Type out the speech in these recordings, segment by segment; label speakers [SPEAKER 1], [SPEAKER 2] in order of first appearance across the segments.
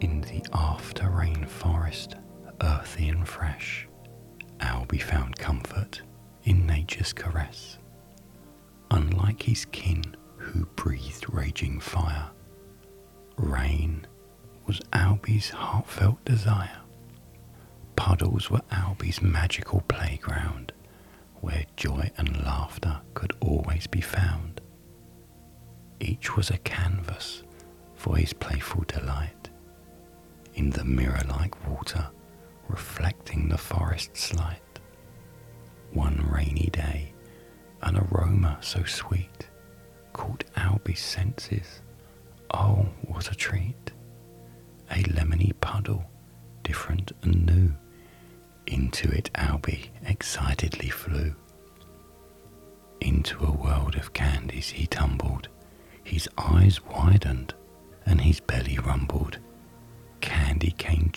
[SPEAKER 1] In the after rain forest, earthy and fresh, Albi found comfort in nature's caress. Unlike his kin who breathed raging fire, rain was Albi's heartfelt desire. Puddles were Albi's magical playground, where joy and laughter could always be found. Each was a canvas for his playful delight, in the mirror like water reflecting the forest's light. One rainy day, an aroma so sweet caught Albi's senses. Oh, what a treat! A lemony puddle, different and new. Into it Albi excitedly flew. Into a world of candies he tumbled, his eyes widened and his belly rumbled.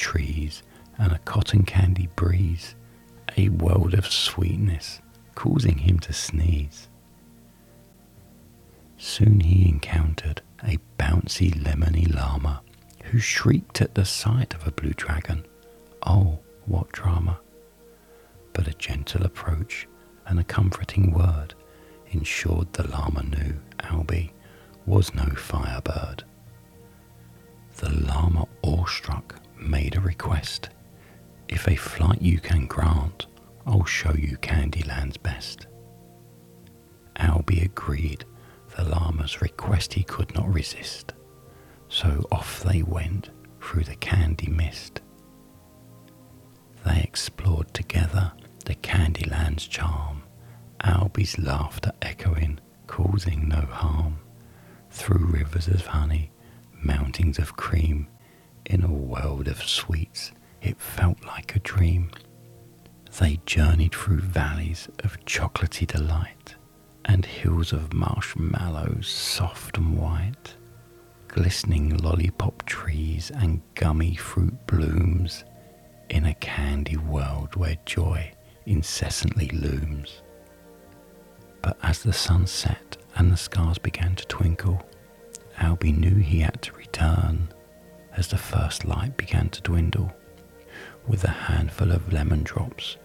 [SPEAKER 1] Trees and a cotton candy breeze, a world of sweetness causing him to sneeze. Soon he encountered a bouncy lemony llama who shrieked at the sight of a blue dragon. Oh, what drama! But a gentle approach and a comforting word ensured the llama knew Albi was no firebird. The llama, awestruck, made a request. If a flight you can grant, I'll show you Candyland's best. Albi agreed the llama's request he could not resist, so off they went through the candy mist. They explored together the Candyland's charm, Albi's laughter echoing, causing no harm, through rivers of honey, mountains of cream, in a world of sweets, it felt like a dream. They journeyed through valleys of chocolatey delight and hills of marshmallows soft and white, glistening lollipop trees and gummy fruit blooms in a candy world where joy incessantly looms. But as the sun set and the stars began to twinkle, Albi knew he had to return as the first light began to dwindle. With a handful of lemon drops,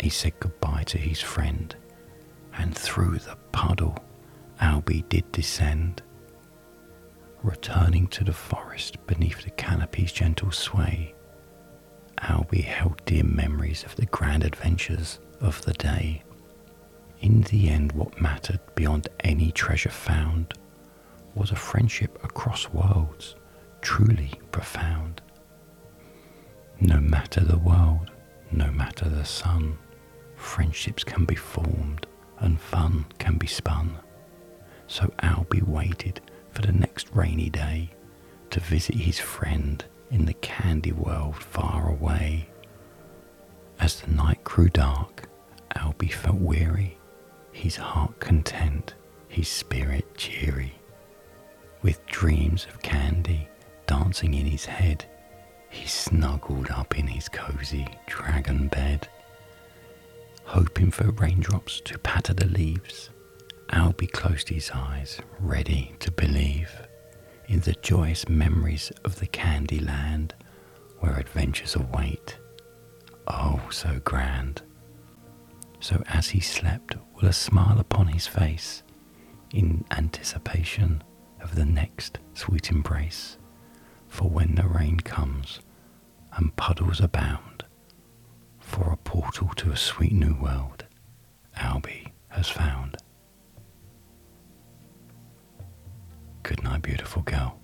[SPEAKER 1] he said goodbye to his friend, and through the puddle Albi did descend. Returning to the forest beneath the canopy's gentle sway, Albi held dear memories of the grand adventures of the day. In the end, what mattered beyond any treasure found was a friendship across worlds, truly profound. No matter the world, no matter the sun, friendships can be formed and fun can be spun. So Albi waited for the next rainy day to visit his friend in the candy world far away. As the night grew dark, Albi felt weary, his heart content, his spirit cheery. With dreams of candy dancing in his head, he snuggled up in his cozy dragon bed. Hoping for raindrops to patter the leaves, Albi closed his eyes, ready to believe in the joyous memories of the candy land where adventures await. Oh, so grand. So as he slept with a smile upon his face, in anticipation of the next sweet embrace, for when the rain comes and puddles abound, for a portal to a sweet new world, Albi has found. Good night, beautiful girl.